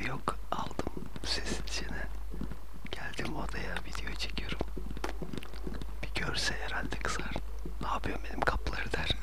Haberi yok. Aldım ses içine. Geldim odaya video çekiyorum. Bir görse herhalde kızar. Ne yapıyorsun benim kapları der.